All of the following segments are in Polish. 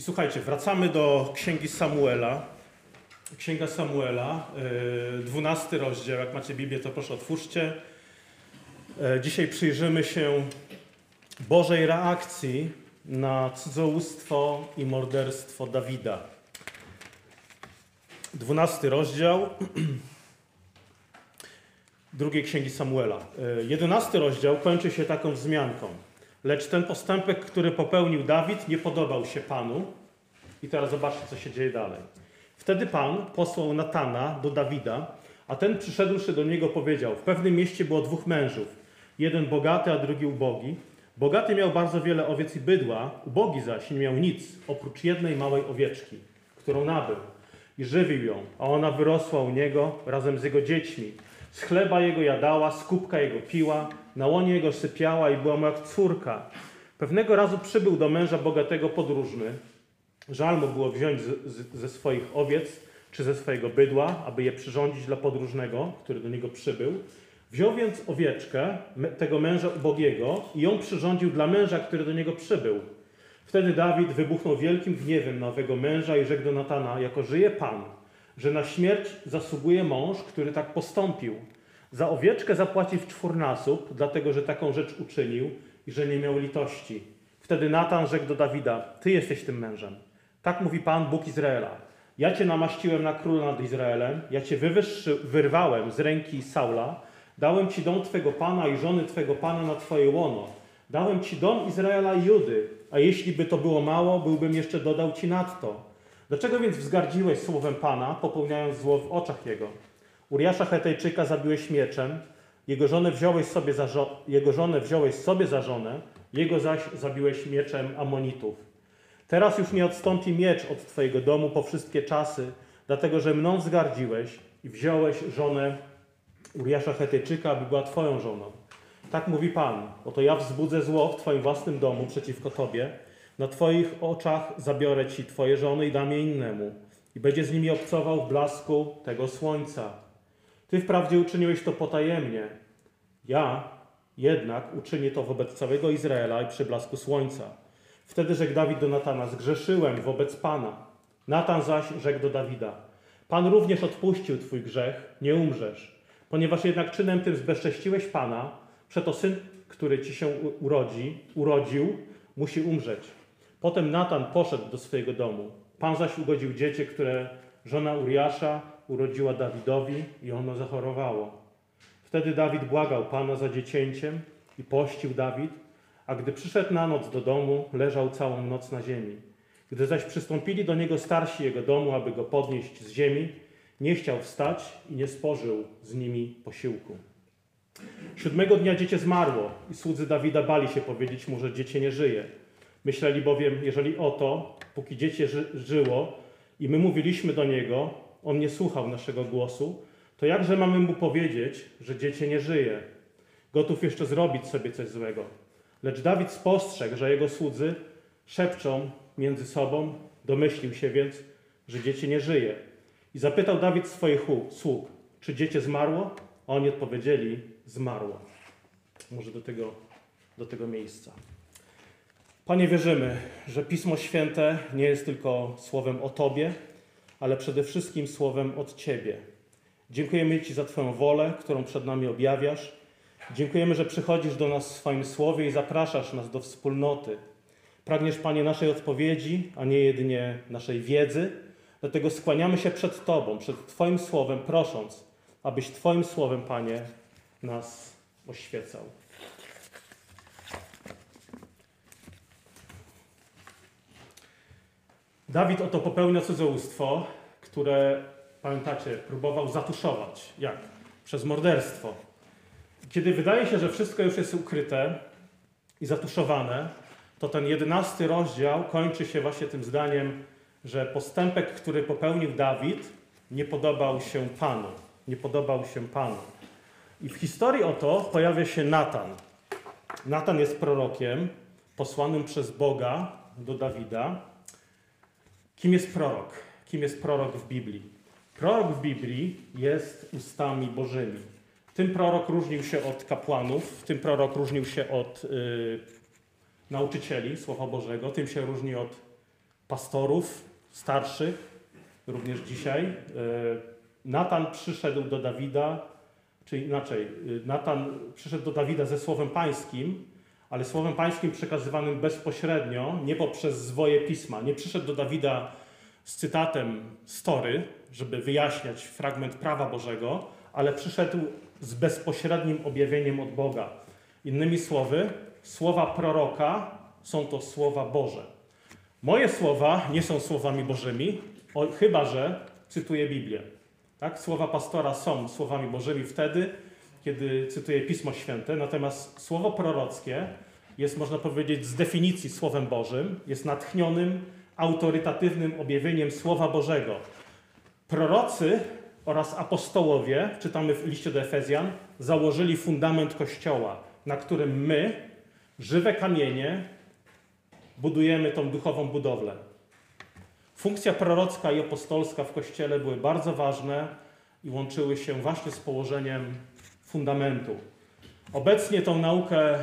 I słuchajcie, wracamy do Księgi Samuela. Księga Samuela, yy, 12 rozdział. Jak macie Biblię, to proszę otwórzcie. Yy, Dzisiaj przyjrzymy się Bożej reakcji na cudzołóstwo i morderstwo Dawida. 12 rozdział drugiej księgi Samuela. Yy, 11 rozdział kończy się taką wzmianką. Lecz ten postępek, który popełnił Dawid, nie podobał się Panu. I teraz zobaczcie, co się dzieje dalej. Wtedy Pan posłał Natana do Dawida, a ten przyszedłszy do niego powiedział: W pewnym mieście było dwóch mężów, jeden bogaty, a drugi ubogi. Bogaty miał bardzo wiele owiec i bydła, ubogi zaś nie miał nic, oprócz jednej małej owieczki, którą nabył i żywił ją, a ona wyrosła u niego razem z jego dziećmi. Z chleba jego jadała, z kubka jego piła, na łonie jego sypiała i była mu jak córka. Pewnego razu przybył do męża bogatego podróżny. Żal mu było wziąć z, z, ze swoich owiec czy ze swojego bydła, aby je przyrządzić dla podróżnego, który do niego przybył. Wziął więc owieczkę tego męża ubogiego i ją przyrządził dla męża, który do niego przybył. Wtedy Dawid wybuchnął wielkim gniewem na owego męża i rzekł do Natana, jako żyje Pan, że na śmierć zasługuje mąż, który tak postąpił. Za owieczkę zapłaci w czwórnasób, dlatego że taką rzecz uczynił i że nie miał litości. Wtedy Natan rzekł do Dawida: Ty jesteś tym mężem. Tak mówi Pan, Bóg Izraela. Ja cię namaściłem na króla nad Izraelem, ja cię wywyższy, wyrwałem z ręki Saula, dałem ci dom twego pana i żony twego pana na twoje łono. Dałem ci dom Izraela i Judy, a jeśli by to było mało, byłbym jeszcze dodał ci nadto. Dlaczego więc wzgardziłeś słowem Pana, popełniając zło w oczach Jego? Uriasza Hetejczyka zabiłeś mieczem, jego żonę wziąłeś sobie za, żo- jego żonę wziąłeś sobie za żonę, jego zaś zabiłeś mieczem Amonitów. Teraz już nie odstąpi miecz od Twojego domu po wszystkie czasy, dlatego że mną wzgardziłeś i wziąłeś żonę Uriasza Hetejczyka, aby była Twoją żoną. Tak mówi Pan, oto ja wzbudzę zło w Twoim własnym domu przeciwko Tobie, na Twoich oczach zabiorę Ci Twoje żony i dam je innemu i będzie z nimi obcował w blasku tego słońca. Ty wprawdzie uczyniłeś to potajemnie, ja jednak uczynię to wobec całego Izraela i przy blasku słońca. Wtedy rzekł Dawid do Natana, zgrzeszyłem wobec Pana. Natan zaś rzekł do Dawida, Pan również odpuścił Twój grzech, nie umrzesz. Ponieważ jednak czynem tym zbezcześciłeś Pana, przeto syn, który Ci się urodzi, urodził, musi umrzeć. Potem Natan poszedł do swojego domu. Pan zaś ugodził dziecię, które żona Uriasza urodziła Dawidowi i ono zachorowało. Wtedy Dawid błagał Pana za dziecięciem i pościł Dawid, a gdy przyszedł na noc do domu, leżał całą noc na ziemi. Gdy zaś przystąpili do niego starsi jego domu, aby go podnieść z ziemi, nie chciał wstać i nie spożył z nimi posiłku. Siódmego dnia dziecię zmarło i słudzy Dawida bali się powiedzieć mu, że dziecię nie żyje. Myśleli bowiem, jeżeli oto, póki dziecię ży żyło i my mówiliśmy do niego, on nie słuchał naszego głosu, to jakże mamy mu powiedzieć, że dziecię nie żyje? Gotów jeszcze zrobić sobie coś złego. Lecz Dawid spostrzegł, że jego słudzy szepczą między sobą, domyślił się więc, że dziecię nie żyje. I zapytał Dawid swoich sług, czy dziecię zmarło? A oni odpowiedzieli, zmarło. Może do tego, do tego miejsca. Panie, wierzymy, że Pismo Święte nie jest tylko słowem o Tobie, ale przede wszystkim słowem od Ciebie. Dziękujemy Ci za Twoją wolę, którą przed nami objawiasz. Dziękujemy, że przychodzisz do nas w swoim słowie i zapraszasz nas do wspólnoty. Pragniesz, Panie, naszej odpowiedzi, a nie jedynie naszej wiedzy. Dlatego skłaniamy się przed Tobą, przed Twoim słowem, prosząc, abyś Twoim słowem, Panie, nas oświecał. Dawid oto popełnia cudzołóstwo, które, pamiętacie, próbował zatuszować. Jak? Przez morderstwo. Kiedy wydaje się, że wszystko już jest ukryte i zatuszowane, to ten jedenasty rozdział kończy się właśnie tym zdaniem, że postępek, który popełnił Dawid, nie podobał się Panu. Nie podobał się Panu. I w historii oto pojawia się Natan. Natan jest prorokiem posłanym przez Boga do Dawida. Kim jest prorok? Kim jest prorok w Biblii? Prorok w Biblii jest ustami Bożymi. Tym prorok różnił się od kapłanów, tym prorok różnił się od y, nauczycieli Słowa Bożego, tym się różni od pastorów starszych, również dzisiaj. E, Natan przyszedł do Dawida, czy inaczej, y, Natan przyszedł do Dawida ze słowem pańskim, ale słowem pańskim przekazywanym bezpośrednio, nie poprzez zwoje pisma. Nie przyszedł do Dawida z cytatem story, żeby wyjaśniać fragment prawa Bożego, ale przyszedł z bezpośrednim objawieniem od Boga. Innymi słowy, słowa proroka są to słowa Boże. Moje słowa nie są słowami Bożymi, chyba że cytuję Biblię. Tak? Słowa pastora są słowami Bożymi wtedy, kiedy cytuję Pismo Święte, natomiast słowo prorockie jest, można powiedzieć, z definicji Słowem Bożym, jest natchnionym, autorytatywnym objawieniem Słowa Bożego. Prorocy oraz apostołowie, czytamy w liście do Efezjan, założyli fundament Kościoła, na którym my, żywe kamienie, budujemy tą duchową budowlę. Funkcja prorocka i apostolska w Kościele były bardzo ważne i łączyły się właśnie z położeniem fundamentu. Obecnie tą naukę y,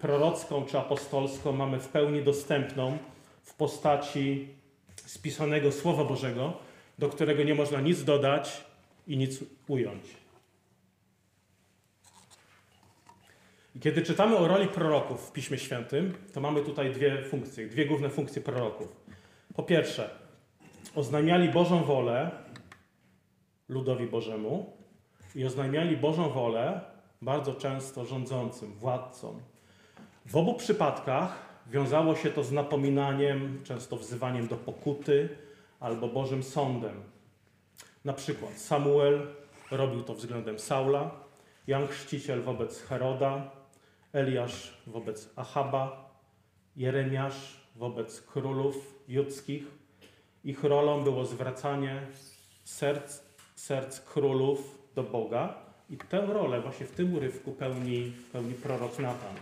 prorocką czy apostolską mamy w pełni dostępną w postaci spisanego Słowa Bożego, do którego nie można nic dodać i nic ująć. I kiedy czytamy o roli proroków w Piśmie Świętym, to mamy tutaj dwie funkcje, dwie główne funkcje proroków. Po pierwsze, oznajmiali Bożą wolę ludowi Bożemu i oznajmiali Bożą wolę bardzo często rządzącym, władcom. W obu przypadkach wiązało się to z napominaniem, często wzywaniem do pokuty albo Bożym sądem. Na przykład Samuel robił to względem Saula, Jan Chrzciciel wobec Heroda, Eliasz wobec Achaba, Jeremiasz wobec królów judzkich. Ich rolą było zwracanie serc, serc królów do Boga i tę rolę właśnie w tym urywku pełni, pełni prorok Natan.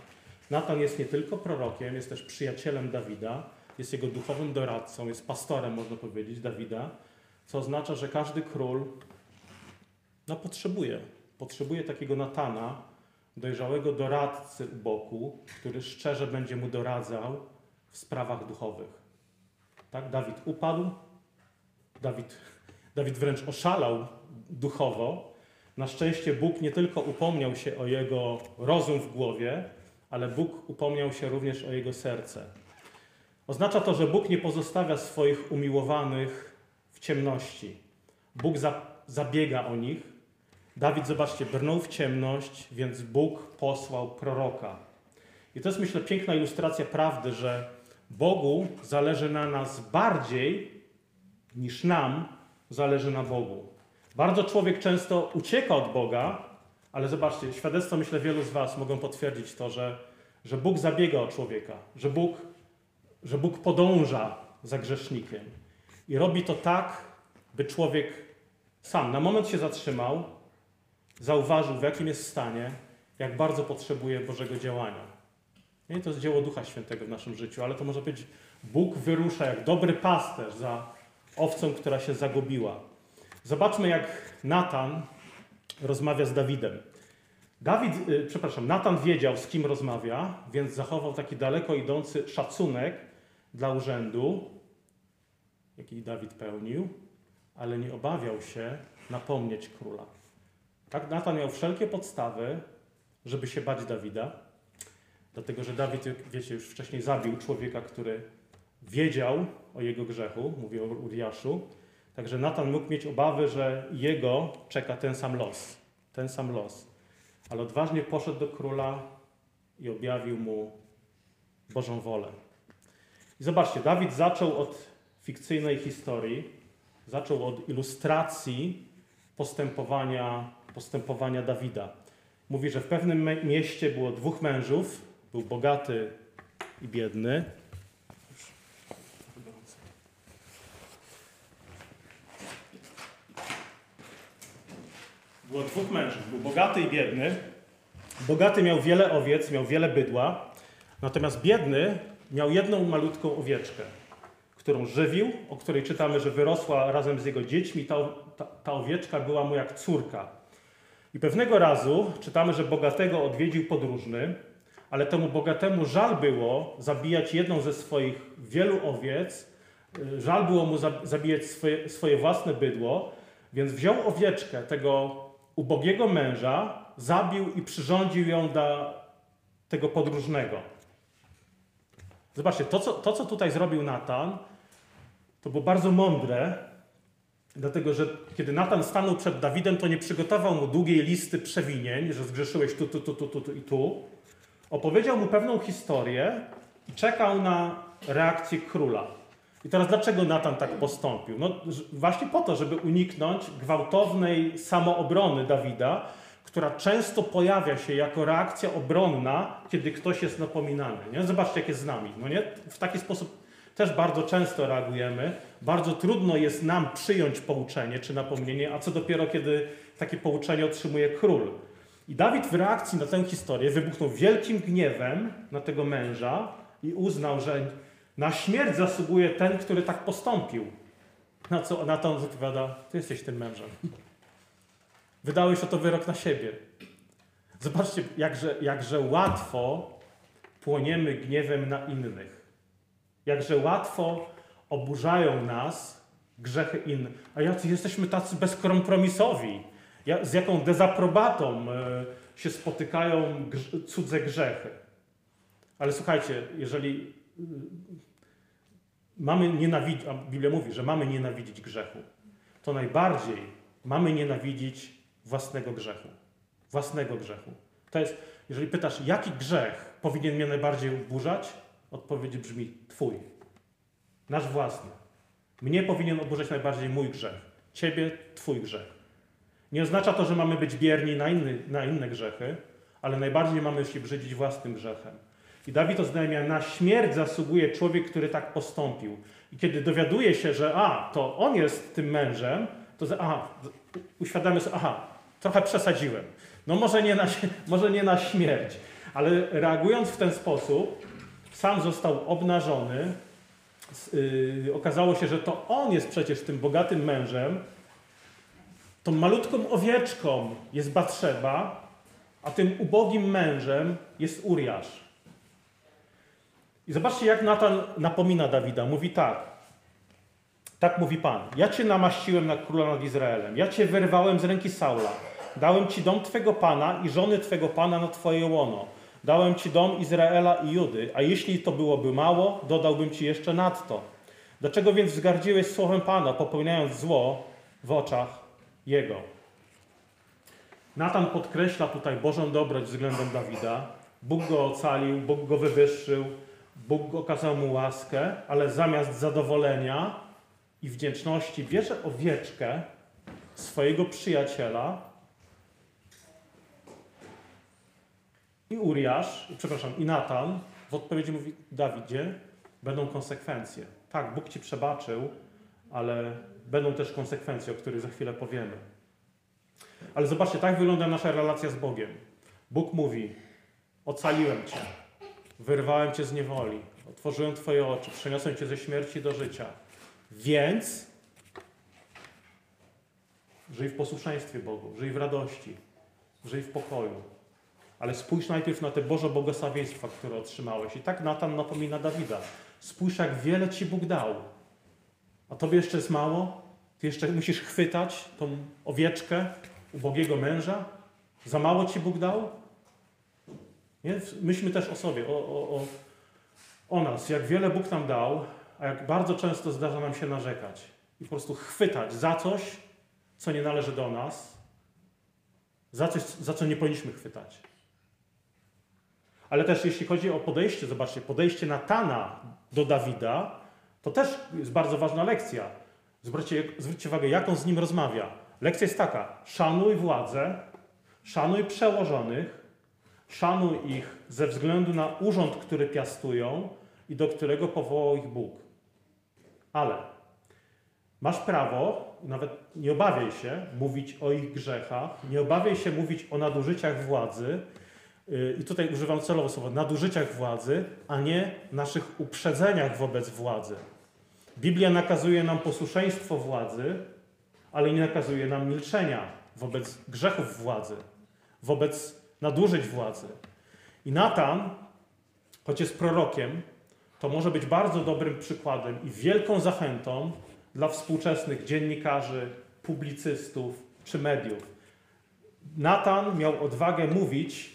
Natan jest nie tylko prorokiem, jest też przyjacielem Dawida, jest jego duchowym doradcą, jest pastorem, można powiedzieć, Dawida, co oznacza, że każdy król no, potrzebuje, potrzebuje takiego Natana, dojrzałego doradcy u boku, który szczerze będzie mu doradzał w sprawach duchowych. Tak? Dawid upadł, Dawid, Dawid wręcz oszalał duchowo. Na szczęście Bóg nie tylko upomniał się o jego rozum w głowie, ale Bóg upomniał się również o jego serce. Oznacza to, że Bóg nie pozostawia swoich umiłowanych w ciemności. Bóg za, zabiega o nich. Dawid, zobaczcie, brnął w ciemność, więc Bóg posłał proroka. I to jest, myślę, piękna ilustracja prawdy, że Bogu zależy na nas bardziej niż nam zależy na Bogu. Bardzo człowiek często ucieka od Boga, ale zobaczcie, świadectwo myślę wielu z Was mogą potwierdzić to, że, że Bóg zabiega o człowieka, że Bóg, że Bóg podąża za grzesznikiem. I robi to tak, by człowiek sam na moment się zatrzymał, zauważył w jakim jest stanie, jak bardzo potrzebuje Bożego działania. Nie, to jest dzieło Ducha Świętego w naszym życiu, ale to może być Bóg wyrusza jak dobry pasterz za owcą, która się zagubiła. Zobaczmy, jak Natan rozmawia z Dawidem. Dawid, y, przepraszam, Natan wiedział, z kim rozmawia, więc zachował taki daleko idący szacunek dla urzędu, jaki Dawid pełnił, ale nie obawiał się napomnieć króla. Tak, Natan miał wszelkie podstawy, żeby się bać Dawida, dlatego że Dawid, wiecie, już wcześniej zabił człowieka, który wiedział o jego grzechu, mówię o Uriaszu, także Natan mógł mieć obawy, że jego czeka ten sam los, ten sam los. Ale odważnie poszedł do króla i objawił mu Bożą wolę. I zobaczcie, Dawid zaczął od fikcyjnej historii, zaczął od ilustracji postępowania, postępowania Dawida. Mówi, że w pewnym mieście było dwóch mężów, był bogaty i biedny. Było dwóch mężów. Był bogaty i biedny. Bogaty miał wiele owiec, miał wiele bydła. Natomiast biedny miał jedną malutką owieczkę, którą żywił, o której czytamy, że wyrosła razem z jego dziećmi. Ta, ta, ta owieczka była mu jak córka. I pewnego razu czytamy, że bogatego odwiedził podróżny, ale temu bogatemu żal było zabijać jedną ze swoich wielu owiec Żal było mu za- zabijać swoje, swoje własne bydło, więc wziął owieczkę tego ubogiego męża, zabił i przyrządził ją dla tego podróżnego. Zobaczcie, to co, to co tutaj zrobił Natan, to było bardzo mądre, dlatego że kiedy Natan stanął przed Dawidem, to nie przygotował mu długiej listy przewinień, że zgrzeszyłeś tu, tu, tu, tu, tu, tu i tu. Opowiedział mu pewną historię i czekał na reakcję króla. I teraz dlaczego Natan tak postąpił? No właśnie po to, żeby uniknąć gwałtownej samoobrony Dawida, która często pojawia się jako reakcja obronna, kiedy ktoś jest napominany. Nie? Zobaczcie, jak jest z nami. No nie? W taki sposób też bardzo często reagujemy. Bardzo trudno jest nam przyjąć pouczenie czy napomnienie, a co dopiero, kiedy takie pouczenie otrzymuje król. I Dawid w reakcji na tę historię wybuchnął wielkim gniewem na tego męża i uznał, że na śmierć zasługuje ten, który tak postąpił. Na co na to on odpowiada, ty jesteś tym mężem. Wydałeś oto wyrok na siebie. Zobaczcie, jakże, jakże łatwo płoniemy gniewem na innych. Jakże łatwo oburzają nas grzechy innych. A jacy jesteśmy tacy bezkompromisowi. Z jaką dezaprobatą e, się spotykają cudze grzechy. Ale słuchajcie, jeżeli mamy nienawidzić, a Biblia mówi, że mamy nienawidzić grzechu, to najbardziej mamy nienawidzić własnego grzechu. Własnego grzechu. To jest, jeżeli pytasz, jaki grzech powinien mnie najbardziej oburzać, odpowiedź brzmi Twój. Nasz własny. Mnie powinien oburzać najbardziej mój grzech. Ciebie, Twój grzech. Nie oznacza to, że mamy być bierni na, inny, na inne grzechy, ale najbardziej mamy się brzydzić własnym grzechem. I Dawid oznajmia, na śmierć zasługuje człowiek, który tak postąpił. I kiedy dowiaduje się, że a, to on jest tym mężem, to aha, uświadamy sobie, aha, trochę przesadziłem. No może nie na, może nie na śmierć, ale reagując w ten sposób, sam został obnażony. Yy, okazało się, że to on jest przecież tym bogatym mężem, tą malutką owieczką jest Batrzeba, a tym ubogim mężem jest Uriasz. I zobaczcie, jak Natan napomina Dawida. Mówi tak. Tak mówi Pan. Ja cię namaściłem na króla nad Izraelem. Ja cię wyrwałem z ręki Saula. Dałem ci dom twego pana i żony twego pana na twoje łono. Dałem ci dom Izraela i Judy, a jeśli to byłoby mało, dodałbym ci jeszcze nadto. Dlaczego więc wzgardziłeś słowem Pana, popełniając zło w oczach Jego? Natan podkreśla tutaj Bożą dobroć względem Dawida. Bóg go ocalił, Bóg go wywyższył, Bóg okazał mu łaskę, ale zamiast zadowolenia i wdzięczności bierze owieczkę swojego przyjaciela i Uriasz, przepraszam, i Natan w odpowiedzi mówi, Dawidzie, będą konsekwencje. Tak, Bóg ci przebaczył, ale będą też konsekwencje, o których za chwilę powiemy. Ale zobaczcie, tak wygląda nasza relacja z Bogiem. Bóg mówi, ocaliłem cię, wyrwałem cię z niewoli, otworzyłem twoje oczy, przeniosłem cię ze śmierci do życia. Więc żyj w posłuszeństwie Bogu, żyj w radości, żyj w pokoju. Ale spójrz najpierw na te Boże błogosławieństwa, które otrzymałeś. I tak Natan napomina Dawida. Spójrz, jak wiele ci Bóg dał. A tobie jeszcze jest mało? Ty jeszcze musisz chwytać tą owieczkę ubogiego męża? Za mało ci Bóg dał? Nie? Myślmy też o sobie, o, o, o, o nas. Jak wiele Bóg nam dał, a jak bardzo często zdarza nam się narzekać. I po prostu chwytać za coś, co nie należy do nas, za coś, za co nie powinniśmy chwytać. Ale też jeśli chodzi o podejście, zobaczcie, podejście Natana do Dawida, to też jest bardzo ważna lekcja. Zwróćcie, zwróćcie uwagę, jak on z nim rozmawia. Lekcja jest taka: szanuj władzę, szanuj przełożonych, szanuj ich ze względu na urząd, który piastują i do którego powołał ich Bóg. Ale masz prawo, nawet nie obawiaj się mówić o ich grzechach, nie obawiaj się mówić o nadużyciach władzy, yy, i tutaj używam celowo słowa nadużyciach władzy, a nie naszych uprzedzeniach wobec władzy. Biblia nakazuje nam posłuszeństwo władzy, ale nie nakazuje nam milczenia wobec grzechów władzy, wobec nadużyć władzy. I Natan, choć jest prorokiem, to może być bardzo dobrym przykładem i wielką zachętą dla współczesnych dziennikarzy, publicystów czy mediów. Natan miał odwagę mówić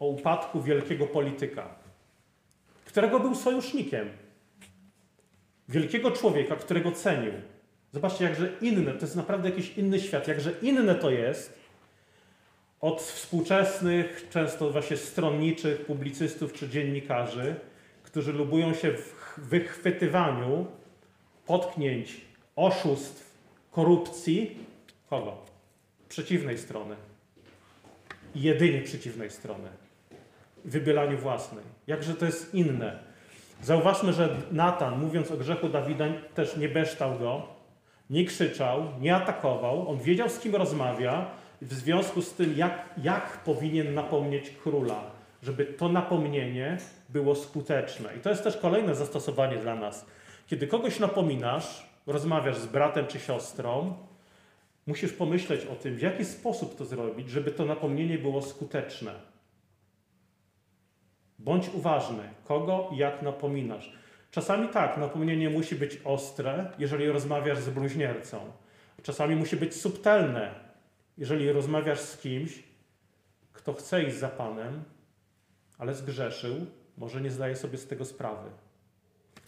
o upadku wielkiego polityka, którego był sojusznikiem. Wielkiego człowieka, którego cenił. Zobaczcie, jakże inne, to jest naprawdę jakiś inny świat, jakże inne to jest od współczesnych, często właśnie stronniczych publicystów czy dziennikarzy, którzy lubują się w wychwytywaniu potknięć, oszustw, korupcji. Kogo? Przeciwnej strony. Jedynie przeciwnej strony. Wybielaniu własnej. Jakże to jest inne. Zauważmy, że Natan, mówiąc o grzechu Dawida, też nie beształ go, nie krzyczał, nie atakował. On wiedział, z kim rozmawia, w związku z tym, jak, jak powinien napomnieć króla, żeby to napomnienie było skuteczne. I to jest też kolejne zastosowanie dla nas. Kiedy kogoś napominasz, rozmawiasz z bratem czy siostrą, musisz pomyśleć o tym, w jaki sposób to zrobić, żeby to napomnienie było skuteczne. Bądź uważny, kogo i jak napominasz. Czasami tak, napomnienie musi być ostre, jeżeli rozmawiasz z bluźniercą. Czasami musi być subtelne, jeżeli rozmawiasz z kimś, kto chce iść za Panem, ale zgrzeszył, może nie zdaje sobie z tego sprawy.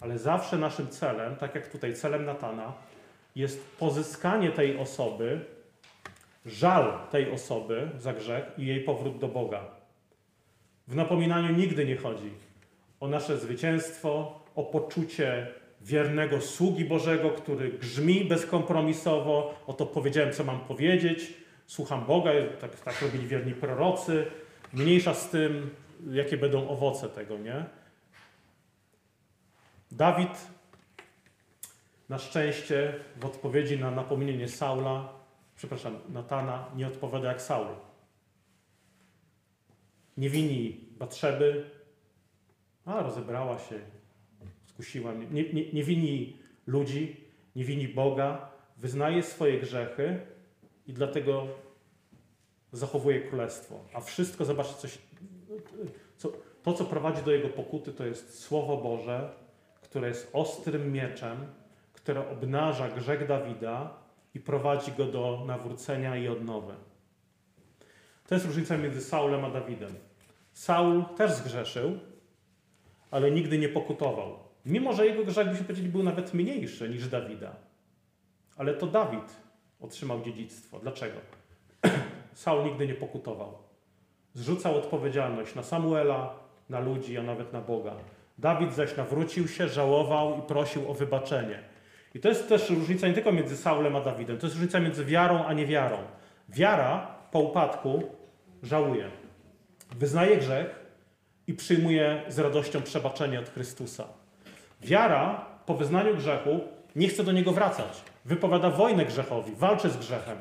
Ale zawsze naszym celem, tak jak tutaj celem Natana, jest pozyskanie tej osoby, żal tej osoby za grzech i jej powrót do Boga. W napominaniu nigdy nie chodzi o nasze zwycięstwo, o poczucie wiernego sługi Bożego, który grzmi bezkompromisowo, o to powiedziałem, co mam powiedzieć, słucham Boga, tak, tak robili wierni prorocy, mniejsza z tym, jakie będą owoce tego, nie? Dawid na szczęście w odpowiedzi na napomnienie Saula, przepraszam, Natana, nie odpowiada jak Saul. Nie wini Batrzeby, a rozebrała się, skusiła mnie. Nie, nie, nie wini ludzi, nie wini Boga, wyznaje swoje grzechy i dlatego zachowuje królestwo. A wszystko, zobaczcie, coś, co, to, co prowadzi do jego pokuty, to jest Słowo Boże, które jest ostrym mieczem, które obnaża grzech Dawida i prowadzi go do nawrócenia i odnowy. To jest różnica między Saulem a Dawidem. Saul też zgrzeszył, ale nigdy nie pokutował. Mimo, że jego grzech, byśmy powiedzieli, był nawet mniejszy niż Dawida. Ale to Dawid otrzymał dziedzictwo. Dlaczego? Saul nigdy nie pokutował. Zrzucał odpowiedzialność na Samuela, na ludzi, a nawet na Boga. Dawid zaś nawrócił się, żałował i prosił o wybaczenie. I to jest też różnica nie tylko między Saulem a Dawidem, to jest różnica między wiarą a niewiarą. Wiara po upadku żałuje. Wyznaje grzech i przyjmuje z radością przebaczenie od Chrystusa. Wiara po wyznaniu grzechu nie chce do niego wracać. Wypowiada wojnę grzechowi, walczy z grzechem.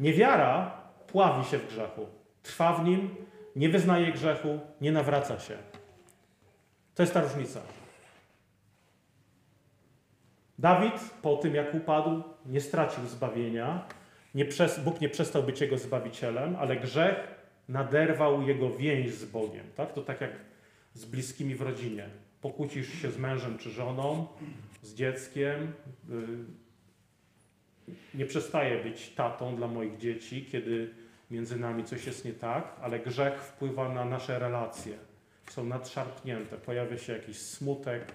Niewiara pławi się w grzechu, trwa w nim, nie wyznaje grzechu, nie nawraca się. To jest ta różnica. Dawid po tym, jak upadł, nie stracił zbawienia. Nie przez, Bóg nie przestał być jego zbawicielem, ale grzech naderwał jego więź z Bogiem. Tak? To tak jak z bliskimi w rodzinie. Pokłócisz się z mężem czy żoną, z dzieckiem. Y, nie przestaje być tatą dla moich dzieci, kiedy między nami coś jest nie tak, ale grzech wpływa na nasze relacje. Są nadszarpnięte, pojawia się jakiś smutek,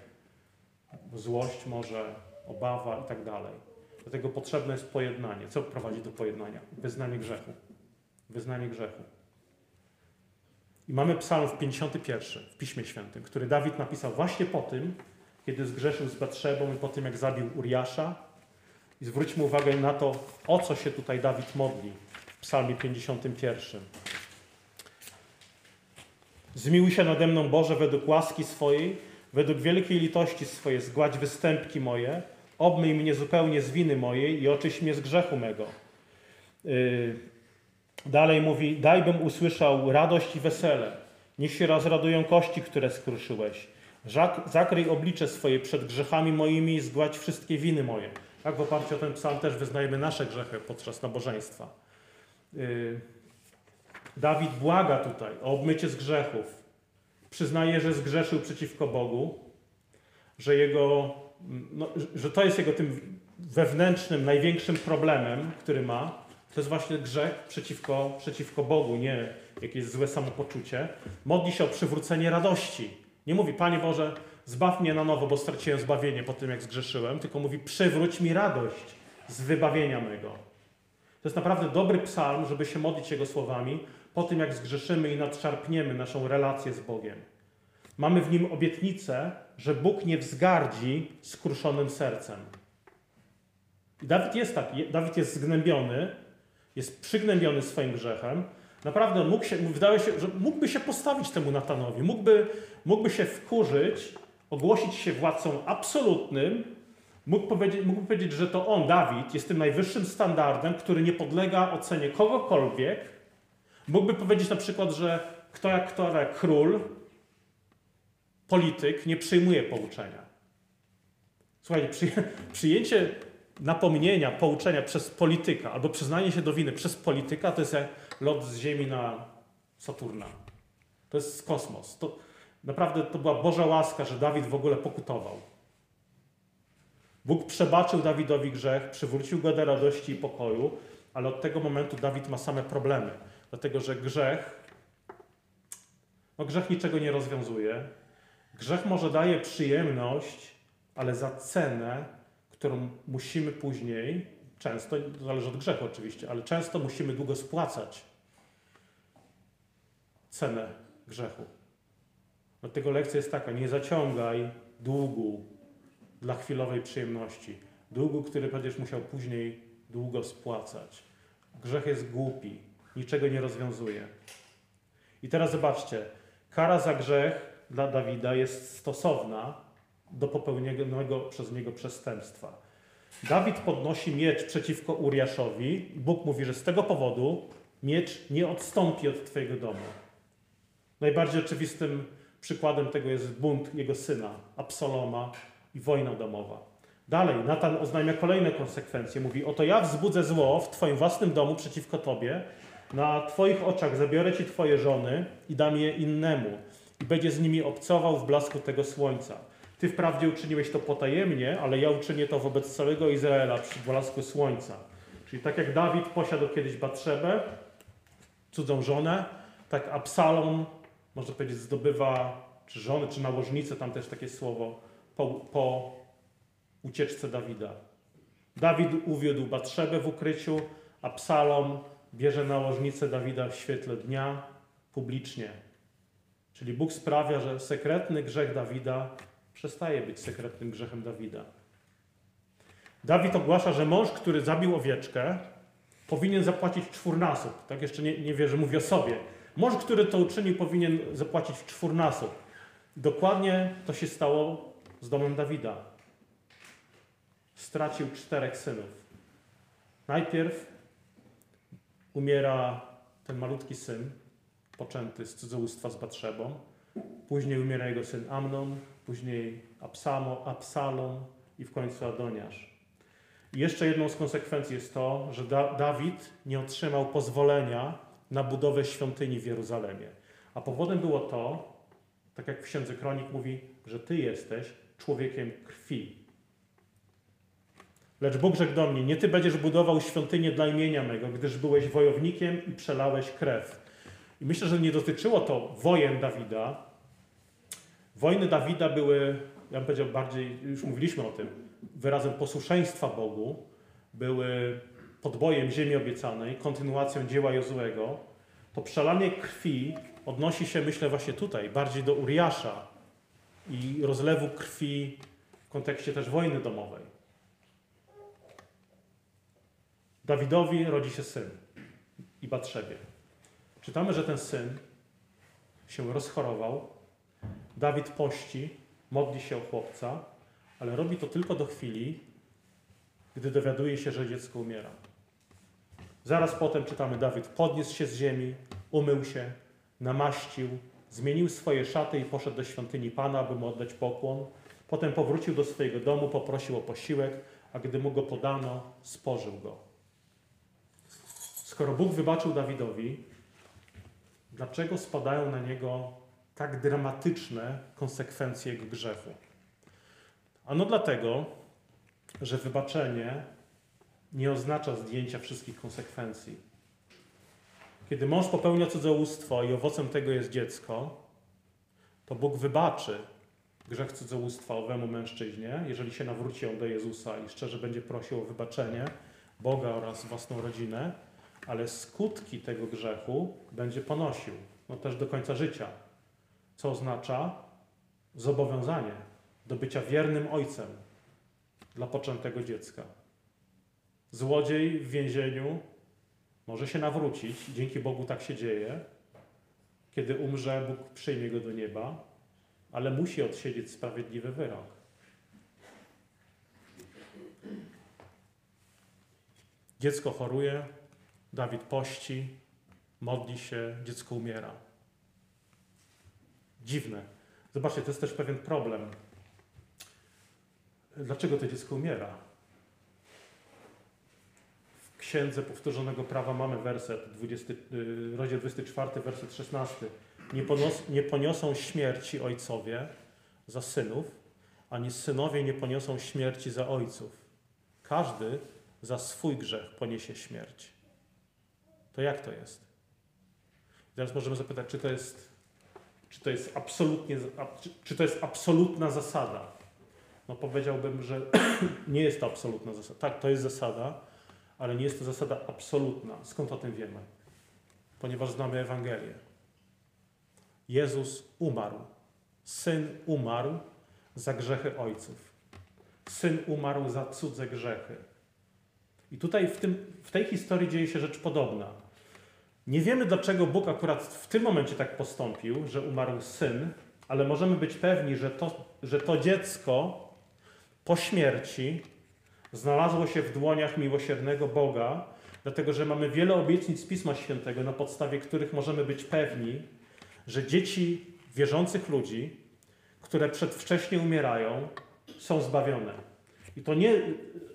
złość może, obawa i tak dalej. Dlatego potrzebne jest pojednanie. Co prowadzi do pojednania? Wyznanie grzechu. Wyznanie grzechu. I mamy psalm w 51 w Piśmie Świętym, który Dawid napisał właśnie po tym, kiedy zgrzeszył z Batrzebą i po tym, jak zabił Uriasza. I zwróćmy uwagę na to, o co się tutaj Dawid modli w psalmie 51. Zmiłuj się nade mną, Boże, według łaski swojej, według wielkiej litości swojej, zgładź występki moje, obmyj mnie zupełnie z winy mojej i oczyś mnie z grzechu mego. Yy, dalej mówi, daj bym usłyszał radość i wesele. Niech się rozradują kości, które skruszyłeś. Zakryj oblicze swoje przed grzechami moimi i zgładź wszystkie winy moje. Tak w oparciu o ten psalm też wyznajemy nasze grzechy podczas nabożeństwa. Yy, Dawid błaga tutaj o obmycie z grzechów. Przyznaje, że zgrzeszył przeciwko Bogu, że jego, no, że to jest jego tym wewnętrznym, największym problemem, który ma, to jest właśnie grzech przeciwko, przeciwko Bogu, nie jakieś złe samopoczucie. Modli się o przywrócenie radości. Nie mówi, Panie Boże, zbaw mnie na nowo, bo straciłem zbawienie po tym, jak zgrzeszyłem, tylko mówi, przywróć mi radość z wybawienia mego. To jest naprawdę dobry psalm, żeby się modlić Jego słowami po tym, jak zgrzeszymy i nadszarpniemy naszą relację z Bogiem. Mamy w nim obietnicę, że Bóg nie wzgardzi skruszonym sercem. I Dawid jest taki, Dawid jest zgnębiony, jest przygnębiony swoim grzechem. Naprawdę mógł się, wydaje się, że mógłby się postawić temu Natanowi, mógłby, mógłby się wkurzyć, ogłosić się władcą absolutnym, mógł powiedzieć, mógłby powiedzieć, że to on, Dawid, jest tym najwyższym standardem, który nie podlega ocenie kogokolwiek. Mógłby powiedzieć na przykład, że kto jak kto, ale król, polityk nie przyjmuje pouczenia. Słuchajcie, przyjęcie napomnienia, pouczenia przez polityka albo przyznanie się do winy przez polityka to jest jak lot z Ziemi na Saturna. To jest kosmos. To, naprawdę to była Boża łaska, że Dawid w ogóle pokutował. Bóg przebaczył Dawidowi grzech, przywrócił go do radości i pokoju, ale od tego momentu Dawid ma same problemy. Dlatego, że grzech, no grzech niczego nie rozwiązuje. Grzech może daje przyjemność, ale za cenę którą musimy później, często, to zależy od grzechu oczywiście, ale często musimy długo spłacać cenę grzechu. Dlatego lekcja jest taka: nie zaciągaj długu dla chwilowej przyjemności. Długu, który będziesz musiał później długo spłacać. Grzech jest głupi, niczego nie rozwiązuje. I teraz zobaczcie, kara za grzech dla Dawida jest stosowna do popełnionego przez niego przestępstwa. Dawid podnosi miecz przeciwko Uriaszowi. Bóg mówi, że z tego powodu miecz nie odstąpi od Twojego domu. Najbardziej oczywistym przykładem tego jest bunt jego syna, Absaloma i wojna domowa. Dalej, Natan oznajmia kolejne konsekwencje. Mówi, oto ja wzbudzę zło w Twoim własnym domu przeciwko Tobie, na Twoich oczach zabiorę Ci Twoje żony i dam je innemu i będzie z nimi obcował w blasku tego słońca. Ty wprawdzie uczyniłeś to potajemnie, ale ja uczynię to wobec całego Izraela przy blasku słońca. Czyli tak jak Dawid posiadł kiedyś Batrzebę, cudzą żonę, tak Absalom, można powiedzieć, zdobywa czy żony, czy nałożnicę, tam też takie słowo, po, po ucieczce Dawida. Dawid uwiódł Batrzebę w ukryciu, Absalom bierze nałożnicę Dawida w świetle dnia publicznie. Czyli Bóg sprawia, że sekretny grzech Dawida przestaje być sekretnym grzechem Dawida. Dawid ogłasza, że mąż, który zabił owieczkę, powinien zapłacić czwórnasób. Tak jeszcze nie, nie wie, że mówi o sobie. Mąż, który to uczynił, powinien zapłacić w czwórnasób. Dokładnie to się stało z domem Dawida. Stracił czterech synów. Najpierw umiera ten malutki syn, poczęty z cudzołóstwa z Batrzebą. Później umiera jego syn Amnon, później Absamo, Absalom i w końcu Adoniasz. I jeszcze jedną z konsekwencji jest to, że da Dawid nie otrzymał pozwolenia na budowę świątyni w Jeruzalemie. A powodem było to, tak jak w Księdze Kronik mówi, że Ty jesteś człowiekiem krwi. Lecz Bóg rzekł do mnie, nie Ty będziesz budował świątynię dla imienia mego, gdyż byłeś wojownikiem i przelałeś krew. I myślę, że nie dotyczyło to wojen Dawida, Wojny Dawida były, ja bym powiedział bardziej, już mówiliśmy o tym, wyrazem posłuszeństwa Bogu, były podbojem ziemi obiecanej, kontynuacją dzieła Jozłego. To przelanie krwi odnosi się, myślę, właśnie tutaj, bardziej do Uriasza i rozlewu krwi w kontekście też wojny domowej. Dawidowi rodzi się syn i Batrzebie. Czytamy, że ten syn się rozchorował, Dawid pości, modli się o chłopca, ale robi to tylko do chwili, gdy dowiaduje się, że dziecko umiera. Zaraz potem czytamy, Dawid podniósł się z ziemi, umył się, namaścił, zmienił swoje szaty i poszedł do świątyni Pana, aby mu oddać pokłon. Potem powrócił do swojego domu, poprosił o posiłek, a gdy mu go podano, spożył go. Skoro Bóg wybaczył Dawidowi, dlaczego spadają na niego tak dramatyczne konsekwencje jego grzechu. Ano dlatego, że wybaczenie nie oznacza zdjęcia wszystkich konsekwencji. Kiedy mąż popełnia cudzołóstwo i owocem tego jest dziecko, to Bóg wybaczy grzech cudzołóstwa owemu mężczyźnie, jeżeli się nawróci on do Jezusa i szczerze będzie prosił o wybaczenie Boga oraz własną rodzinę, ale skutki tego grzechu będzie ponosił, no też do końca życia, co oznacza zobowiązanie do bycia wiernym ojcem dla poczętego dziecka. Złodziej w więzieniu może się nawrócić, dzięki Bogu tak się dzieje. Kiedy umrze, Bóg przyjmie go do nieba, ale musi odsiedzieć sprawiedliwy wyrok. Dziecko choruje, Dawid pości, modli się, dziecko umiera. Dziwne. Zobaczcie, to jest też pewien problem. Dlaczego to dziecko umiera? Księdze Powtórzonego Prawa mamy werset, 20, y, rozdział 24, werset 16. Nie, ponos, nie poniosą śmierci ojcowie za synów, ani synowie nie poniosą śmierci za ojców. Każdy za swój grzech poniesie śmierć. To jak to jest? I teraz możemy zapytać, czy to jest, czy to jest absolutnie, czy to jest absolutna zasada? No powiedziałbym, że nie jest to absolutna zasada. Tak, to jest zasada, ale nie jest to zasada absolutna. Skąd o tym wiemy? Ponieważ znamy Ewangelię. Jezus umarł. Syn umarł za grzechy ojców. Syn umarł za cudze grzechy. I tutaj w, tym, w tej historii dzieje się rzecz podobna. Nie wiemy, dlaczego Bóg akurat w tym momencie tak postąpił, że umarł syn, ale możemy być pewni, że to, że to dziecko po śmierci znalazło się w dłoniach miłosiernego Boga, dlatego że mamy wiele obietnic Pisma Świętego, na podstawie których możemy być pewni, że dzieci wierzących ludzi, które przedwcześnie umierają, są zbawione. I to nie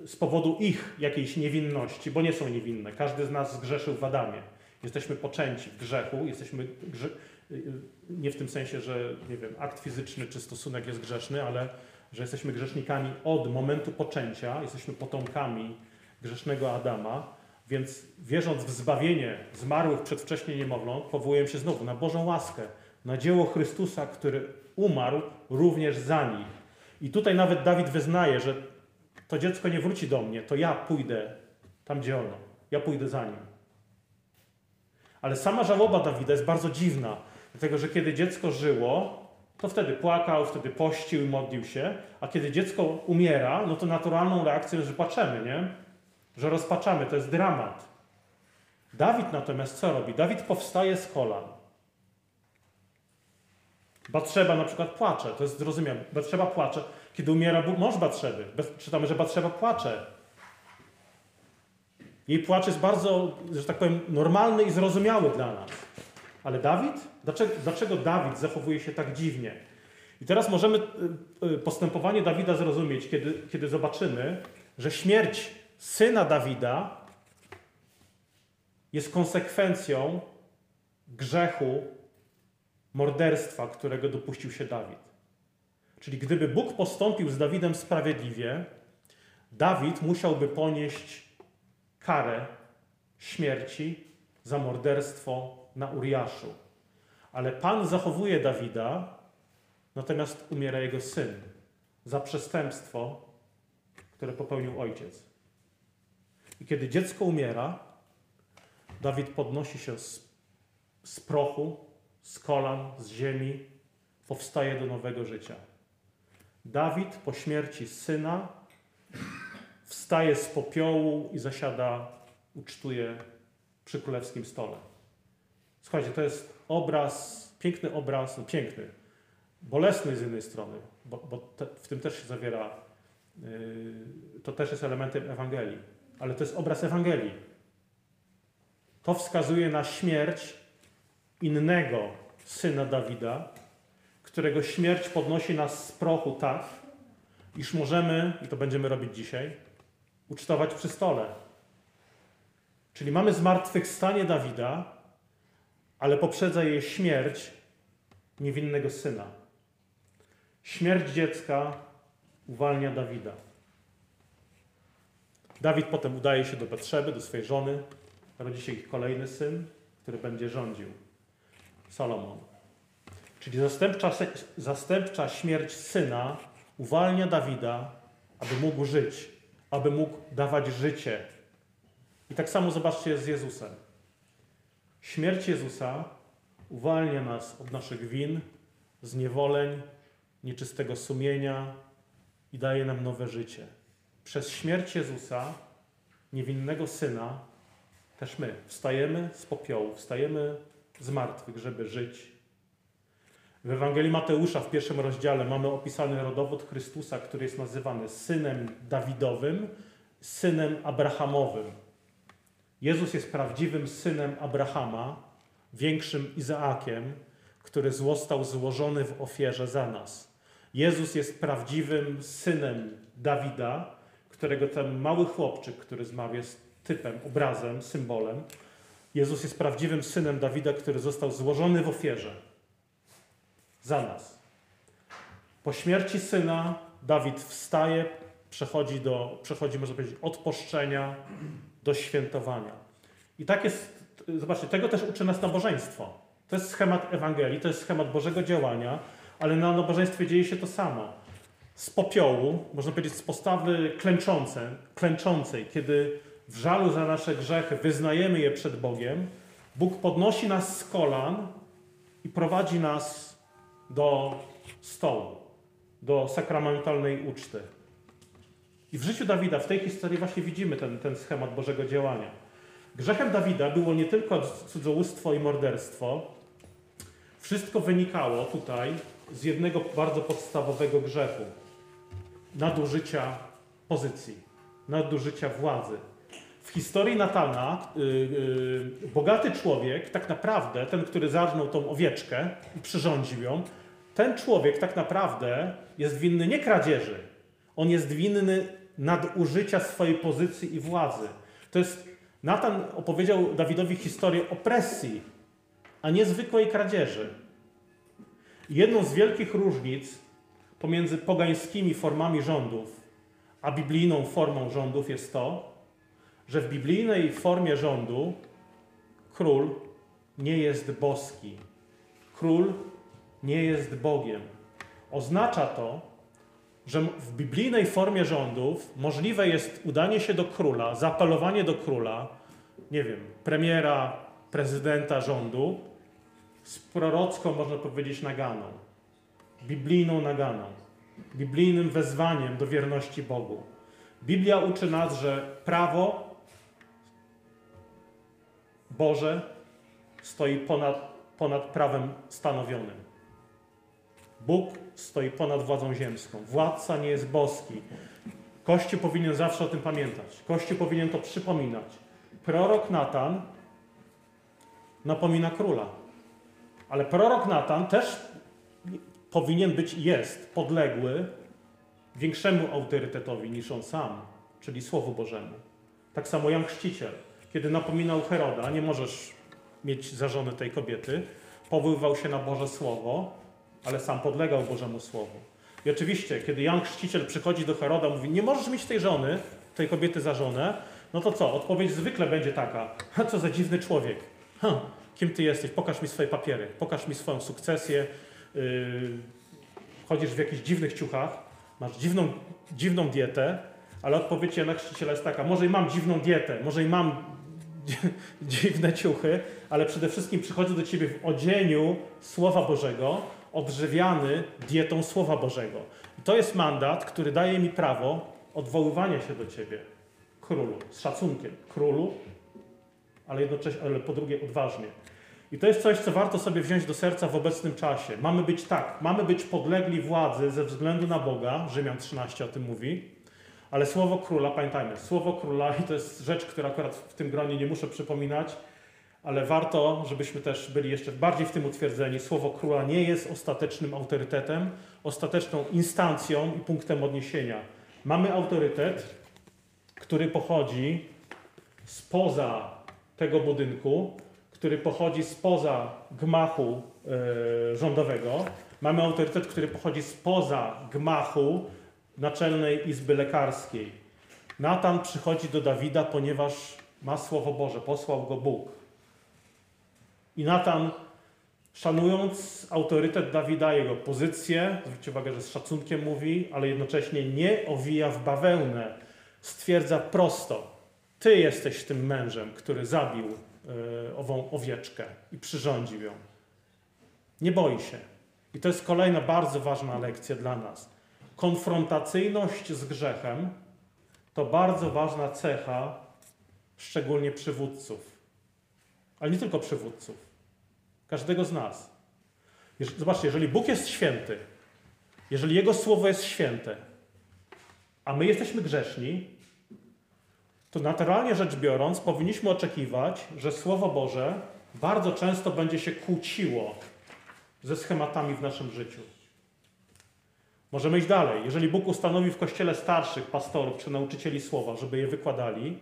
z powodu ich jakiejś niewinności, bo nie są niewinne. Każdy z nas zgrzeszył w Adamie. Jesteśmy poczęci w grzechu, jesteśmy grze... nie w tym sensie, że nie wiem, akt fizyczny czy stosunek jest grzeszny, ale że jesteśmy grzesznikami od momentu poczęcia, jesteśmy potomkami grzesznego Adama, więc wierząc w zbawienie zmarłych przedwcześnie niemowląt, powołuję się znowu na Bożą łaskę, na dzieło Chrystusa, który umarł również za nich. I tutaj nawet Dawid wyznaje, że to dziecko nie wróci do mnie, to ja pójdę tam, gdzie ono. Ja pójdę za nim. Ale sama żałoba Dawida jest bardzo dziwna, dlatego że kiedy dziecko żyło, to wtedy płakał, wtedy pościł i modlił się, a kiedy dziecko umiera, no to naturalną reakcją jest, że płaczemy, nie? Że rozpaczamy, to jest dramat. Dawid natomiast co robi? Dawid powstaje z kolan. Batrzeba na przykład płacze, to jest zrozumiałe. Batrzeba płacze, kiedy umiera mąż Batrzeby. Czytamy, że Batrzeba płacze. Jej płacz jest bardzo, że tak powiem, normalny i zrozumiały dla nas. Ale Dawid? Dlaczego, dlaczego Dawid zachowuje się tak dziwnie? I teraz możemy y, y, postępowanie Dawida zrozumieć, kiedy, kiedy zobaczymy, że śmierć syna Dawida jest konsekwencją grzechu morderstwa, którego dopuścił się Dawid. Czyli gdyby Bóg postąpił z Dawidem sprawiedliwie, Dawid musiałby ponieść karę śmierci za morderstwo na Uriaszu. Ale Pan zachowuje Dawida, natomiast umiera jego syn za przestępstwo, które popełnił ojciec. I kiedy dziecko umiera, Dawid podnosi się z, z prochu, z kolan, z ziemi, powstaje do nowego życia. Dawid po śmierci syna wstaje z popiołu i zasiada, ucztuje przy królewskim stole. Słuchajcie, to jest obraz, piękny obraz, no piękny, bolesny z jednej strony, bo, bo te, w tym też się zawiera, yy, to też jest elementem Ewangelii, ale to jest obraz Ewangelii. To wskazuje na śmierć innego syna Dawida, którego śmierć podnosi nas z prochu tak, iż możemy, i to będziemy robić dzisiaj, ucztować przy stole. Czyli mamy zmartwychwstanie Dawida, ale poprzedza je śmierć niewinnego syna. Śmierć dziecka uwalnia Dawida. Dawid potem udaje się do Betrzeby, do swojej żony. Rodzi się ich kolejny syn, który będzie rządził. Salomon. Czyli zastępcza, zastępcza śmierć syna uwalnia Dawida, aby mógł żyć, aby mógł dawać życie. I tak samo zobaczcie z Jezusem. Śmierć Jezusa uwalnia nas od naszych win, zniewoleń, nieczystego sumienia i daje nam nowe życie. Przez śmierć Jezusa, niewinnego Syna, też my wstajemy z popiołu, wstajemy z martwych, żeby żyć. W Ewangelii Mateusza w pierwszym rozdziale mamy opisany rodowód Chrystusa, który jest nazywany synem Dawidowym, synem Abrahamowym. Jezus jest prawdziwym synem Abrahama, większym Izaakiem, który został złożony w ofierze za nas. Jezus jest prawdziwym synem Dawida, którego ten mały chłopczyk, który zmarł, jest typem, obrazem, symbolem. Jezus jest prawdziwym synem Dawida, który został złożony w ofierze za nas. Po śmierci syna Dawid wstaje, przechodzi, do, przechodzi można powiedzieć, od poszczenia do świętowania. I tak jest, zobaczcie, tego też uczy nas nabożeństwo. To jest schemat Ewangelii, to jest schemat Bożego działania, ale na nabożeństwie dzieje się to samo. Z popiołu, można powiedzieć z postawy klęczącej, klęczącej kiedy w żalu za nasze grzechy wyznajemy je przed Bogiem, Bóg podnosi nas z kolan i prowadzi nas do stołu, do sakramentalnej uczty. I w życiu Dawida, w tej historii właśnie widzimy ten, ten schemat Bożego działania. Grzechem Dawida było nie tylko cudzołóstwo i morderstwo. Wszystko wynikało tutaj z jednego bardzo podstawowego grzechu nadużycia pozycji, nadużycia władzy. W historii Natana yy, yy, bogaty człowiek, tak naprawdę, ten, który zarżnął tą owieczkę i przyrządził ją, ten człowiek tak naprawdę jest winny nie kradzieży, on jest winny nadużycia swojej pozycji i władzy. To jest, Natan opowiedział Dawidowi historię opresji, a nie zwykłej kradzieży. Jedną z wielkich różnic pomiędzy pogańskimi formami rządów a biblijną formą rządów jest to, że w biblijnej formie rządu król nie jest boski. Król nie jest Bogiem. Oznacza to, że w biblijnej formie rządów możliwe jest udanie się do króla, zaapelowanie do króla, nie wiem, premiera, prezydenta rządu z prorocką, można powiedzieć, naganą, biblijną naganą, biblijnym wezwaniem do wierności Bogu. Biblia uczy nas, że prawo Boże stoi ponad, ponad prawem stanowionym. Bóg stoi ponad władzą ziemską. Władca nie jest boski. Kościół powinien zawsze o tym pamiętać. Kościół powinien to przypominać. Prorok Natan napomina króla. Ale prorok Natan też powinien być i jest podległy większemu autorytetowi niż on sam, czyli Słowu Bożemu. Tak samo Jan Chrzciciel, kiedy napominał Heroda, nie możesz mieć za żonę tej kobiety, powoływał się na Boże Słowo, ale sam podlegał Bożemu Słowu. I oczywiście, kiedy Jan Chrzciciel przychodzi do Heroda, mówi, nie możesz mieć tej żony, tej kobiety za żonę, no to co? Odpowiedź zwykle będzie taka, ha, co za dziwny człowiek. Ha, kim ty jesteś? Pokaż mi swoje papiery, pokaż mi swoją sukcesję, yy, chodzisz w jakichś dziwnych ciuchach, masz dziwną, dziwną dietę, ale odpowiedź Jana Chrzciciela jest taka, może i mam dziwną dietę, może i mam dziwne ciuchy, ale przede wszystkim przychodzę do Ciebie w odzieniu Słowa Bożego, odżywiany dietą Słowa Bożego. I to jest mandat, który daje mi prawo odwoływania się do Ciebie, królu, z szacunkiem, królu, ale jednocześnie, ale po drugie odważnie. I to jest coś, co warto sobie wziąć do serca w obecnym czasie. Mamy być tak, mamy być podlegli władzy ze względu na Boga, Rzymian 13 o tym mówi, ale słowo króla, pamiętajmy, słowo króla, i to jest rzecz, która akurat w tym gronie nie muszę przypominać, ale warto, żebyśmy też byli jeszcze bardziej w tym utwierdzeni. Słowo króla nie jest ostatecznym autorytetem, ostateczną instancją i punktem odniesienia. Mamy autorytet, który pochodzi spoza tego budynku, który pochodzi spoza gmachu e, rządowego. Mamy autorytet, który pochodzi spoza gmachu Naczelnej Izby Lekarskiej. Natan przychodzi do Dawida, ponieważ ma Słowo Boże, posłał go Bóg. I Natan, szanując autorytet Dawida, jego pozycję, zwróćcie uwagę, że z szacunkiem mówi, ale jednocześnie nie owija w bawełnę, stwierdza prosto: Ty jesteś tym mężem, który zabił y, ową owieczkę i przyrządził ją. Nie boi się. I to jest kolejna bardzo ważna lekcja dla nas. Konfrontacyjność z grzechem to bardzo ważna cecha, szczególnie przywódców. Ale nie tylko przywódców. Każdego z nas. Zobaczcie, jeżeli Bóg jest święty, jeżeli Jego słowo jest święte, a my jesteśmy grzeszni, to naturalnie rzecz biorąc, powinniśmy oczekiwać, że Słowo Boże bardzo często będzie się kłóciło ze schematami w naszym życiu. Możemy iść dalej. Jeżeli Bóg ustanowi w kościele starszych pastorów czy nauczycieli słowa, żeby je wykładali,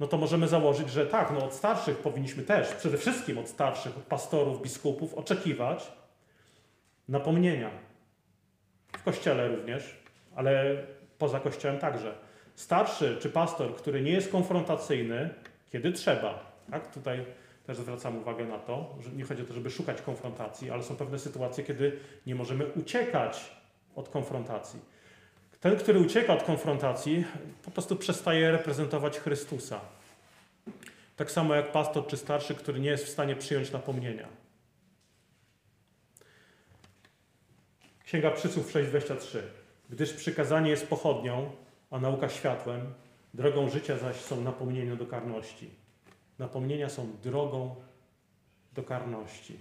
no to możemy założyć, że tak, no od starszych powinniśmy też, przede wszystkim od starszych, od pastorów, biskupów, oczekiwać napomnienia. W kościele również, ale poza kościołem także. Starszy czy pastor, który nie jest konfrontacyjny, kiedy trzeba, tak? Tutaj też zwracam uwagę na to, że nie chodzi o to, żeby szukać konfrontacji, ale są pewne sytuacje, kiedy nie możemy uciekać od konfrontacji. Ten, który ucieka od konfrontacji, po prostu przestaje reprezentować Chrystusa. Tak samo jak pastor czy starszy, który nie jest w stanie przyjąć napomnienia. Księga Przysłów 6:23. Gdyż przykazanie jest pochodnią, a nauka światłem, drogą życia zaś są napomnienia do karności. Napomnienia są drogą do karności.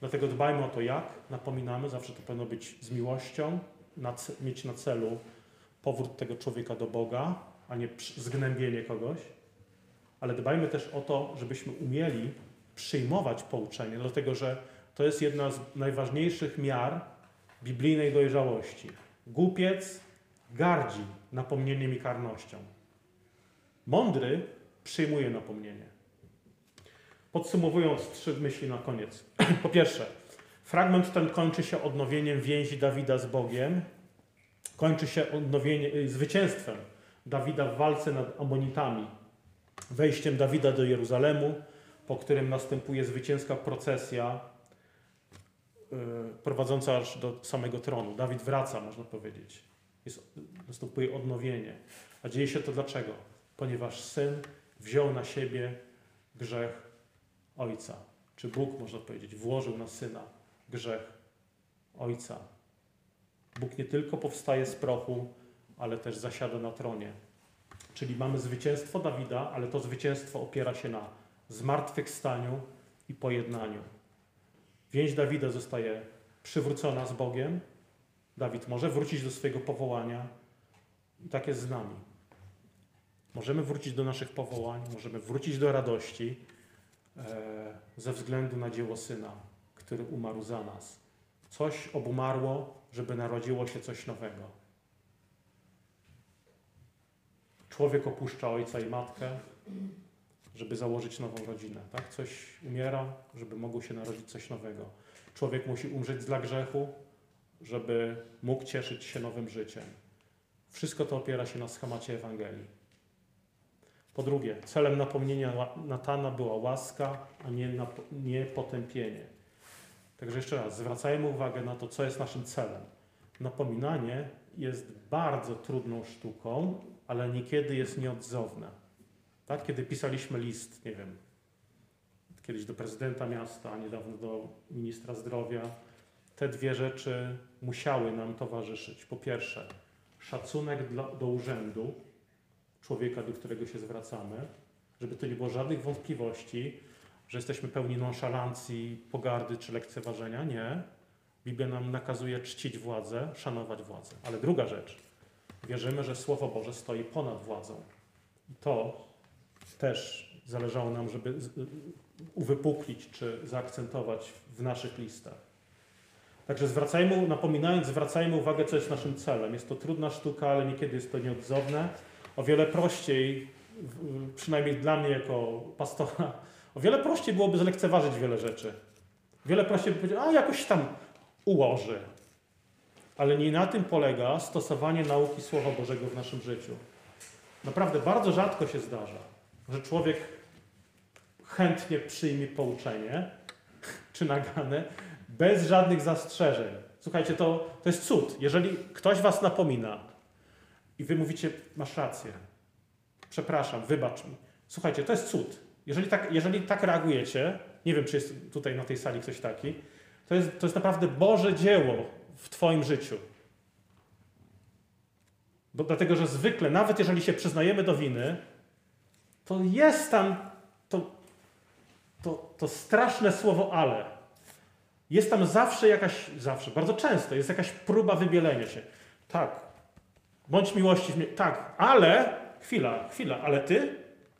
Dlatego dbajmy o to, jak napominamy. Zawsze to powinno być z miłością, mieć na celu powrót tego człowieka do Boga, a nie zgnębienie kogoś. Ale dbajmy też o to, żebyśmy umieli przyjmować pouczenie, dlatego że to jest jedna z najważniejszych miar biblijnej dojrzałości. Głupiec gardzi napomnieniem i karnością. Mądry przyjmuje napomnienie. Podsumowując trzy myśli na koniec. Po pierwsze, fragment ten kończy się odnowieniem więzi Dawida z Bogiem, kończy się odnowienie, y, zwycięstwem Dawida w walce nad Amonitami, wejściem Dawida do Jeruzalemu, po którym następuje zwycięska procesja yy, prowadząca aż do samego tronu. Dawid wraca, można powiedzieć. Jest, następuje odnowienie. A dzieje się to dlaczego? Ponieważ syn wziął na siebie grzech Ojca. Czy Bóg, można powiedzieć, włożył na Syna grzech Ojca. Bóg nie tylko powstaje z prochu, ale też zasiada na tronie. Czyli mamy zwycięstwo Dawida, ale to zwycięstwo opiera się na zmartwychwstaniu i pojednaniu. Więź Dawida zostaje przywrócona z Bogiem. Dawid może wrócić do swojego powołania. I tak jest z nami. Możemy wrócić do naszych powołań, możemy wrócić do radości, ze względu na dzieło Syna, który umarł za nas. Coś obumarło, żeby narodziło się coś nowego. Człowiek opuszcza ojca i matkę, żeby założyć nową rodzinę. Tak? Coś umiera, żeby mogło się narodzić coś nowego. Człowiek musi umrzeć dla grzechu, żeby mógł cieszyć się nowym życiem. Wszystko to opiera się na schemacie Ewangelii. Po drugie, celem napomnienia Natana była łaska, a nie, nie potępienie. Także jeszcze raz, zwracajmy uwagę na to, co jest naszym celem. Napominanie jest bardzo trudną sztuką, ale niekiedy jest nieodzowne. Tak? Kiedy pisaliśmy list, nie wiem, kiedyś do prezydenta miasta, niedawno do ministra zdrowia, te dwie rzeczy musiały nam towarzyszyć. Po pierwsze, szacunek dla, do urzędu, człowieka, do którego się zwracamy, żeby to nie było żadnych wątpliwości, że jesteśmy pełni nonszalancji, pogardy czy lekceważenia. Nie. Biblia nam nakazuje czcić władzę, szanować władzę. Ale druga rzecz. Wierzymy, że Słowo Boże stoi ponad władzą. I to też zależało nam, żeby uwypuklić czy zaakcentować w naszych listach. Także zwracajmy, napominając, zwracajmy uwagę, co jest naszym celem. Jest to trudna sztuka, ale niekiedy jest to nieodzowne o wiele prościej, przynajmniej dla mnie jako pastora, o wiele prościej byłoby zlekceważyć wiele rzeczy. Wiele prościej by powiedzieć, a jakoś tam ułoży. Ale nie na tym polega stosowanie nauki Słowa Bożego w naszym życiu. Naprawdę bardzo rzadko się zdarza, że człowiek chętnie przyjmie pouczenie czy nagane bez żadnych zastrzeżeń. Słuchajcie, to, to jest cud. Jeżeli ktoś was napomina i wy mówicie, masz rację, przepraszam, wybacz mi. Słuchajcie, to jest cud. Jeżeli tak, jeżeli tak reagujecie, nie wiem, czy jest tutaj na tej sali ktoś taki, to jest, to jest naprawdę Boże dzieło w Twoim życiu. Bo dlatego, że zwykle, nawet jeżeli się przyznajemy do winy, to jest tam to, to, to straszne słowo ale. Jest tam zawsze jakaś, zawsze, bardzo często jest jakaś próba wybielenia się. Tak, bądź miłości w mnie. Tak, ale, chwila, chwila, ale ty,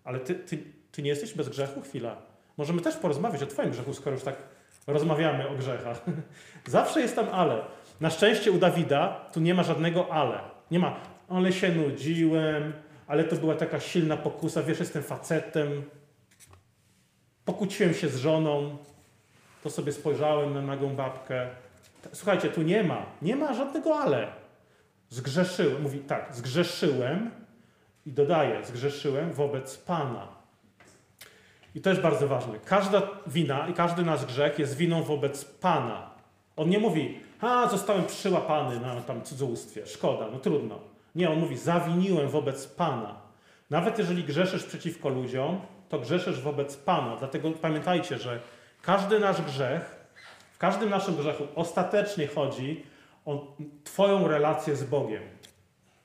ale ty, ty, ty nie jesteś bez grzechu? Chwila. Możemy też porozmawiać o twoim grzechu, skoro już tak rozmawiamy o grzechach. Zawsze jest tam ale. Na szczęście u Dawida tu nie ma żadnego ale. Nie ma, ale się nudziłem, ale to była taka silna pokusa, wiesz, jestem facetem, pokłóciłem się z żoną, to sobie spojrzałem na nagą babkę. Słuchajcie, tu nie ma, nie ma żadnego ale. Zgrzeszyłem, mówi tak, zgrzeszyłem i dodaje, zgrzeszyłem wobec Pana. I to jest bardzo ważne. Każda wina i każdy nasz grzech jest winą wobec Pana. On nie mówi, a zostałem przyłapany na tam cudzołóstwie, szkoda, no trudno. Nie, on mówi, zawiniłem wobec Pana. Nawet jeżeli grzeszysz przeciwko ludziom, to grzeszysz wobec Pana. Dlatego pamiętajcie, że każdy nasz grzech, w każdym naszym grzechu ostatecznie chodzi o Twoją relację z Bogiem.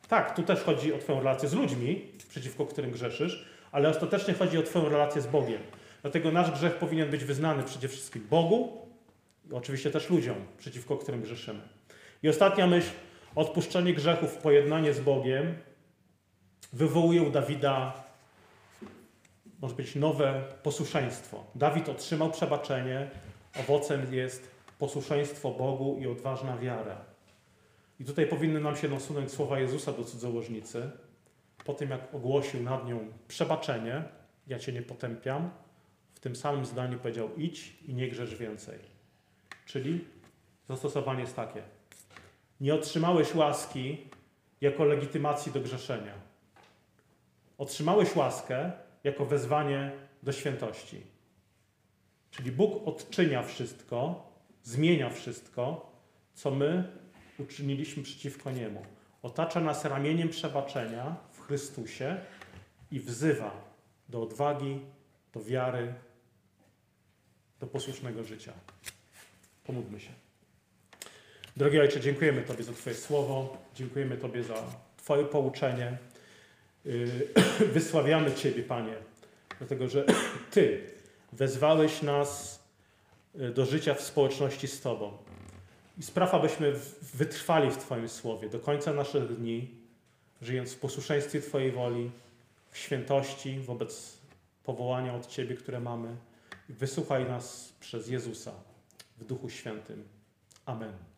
Tak, tu też chodzi o Twoją relację z ludźmi, przeciwko którym grzeszysz, ale ostatecznie chodzi o Twoją relację z Bogiem. Dlatego nasz grzech powinien być wyznany przede wszystkim Bogu i oczywiście też ludziom, przeciwko którym grzeszymy. I ostatnia myśl, odpuszczenie grzechów, pojednanie z Bogiem wywołuje u Dawida, może być nowe posłuszeństwo. Dawid otrzymał przebaczenie, owocem jest posłuszeństwo Bogu i odważna wiara. I tutaj powinny nam się nasunąć słowa Jezusa do cudzołożnicy, po tym jak ogłosił nad nią przebaczenie, ja cię nie potępiam, w tym samym zdaniu powiedział idź i nie grzesz więcej. Czyli zastosowanie jest takie. Nie otrzymałeś łaski jako legitymacji do grzeszenia. Otrzymałeś łaskę jako wezwanie do świętości. Czyli Bóg odczynia wszystko, zmienia wszystko, co my uczyniliśmy przeciwko Niemu. Otacza nas ramieniem przebaczenia w Chrystusie i wzywa do odwagi, do wiary, do posłusznego życia. Pomódlmy się. Drogi Ojcze, dziękujemy Tobie za Twoje słowo, dziękujemy Tobie za Twoje pouczenie. Yy, wysławiamy Ciebie, Panie, dlatego że Ty wezwałeś nas yy, do życia w społeczności z Tobą. I spraw, abyśmy wytrwali w Twoim słowie do końca naszych dni, żyjąc w posłuszeństwie Twojej woli, w świętości wobec powołania od Ciebie, które mamy. Wysłuchaj nas przez Jezusa w Duchu Świętym. Amen.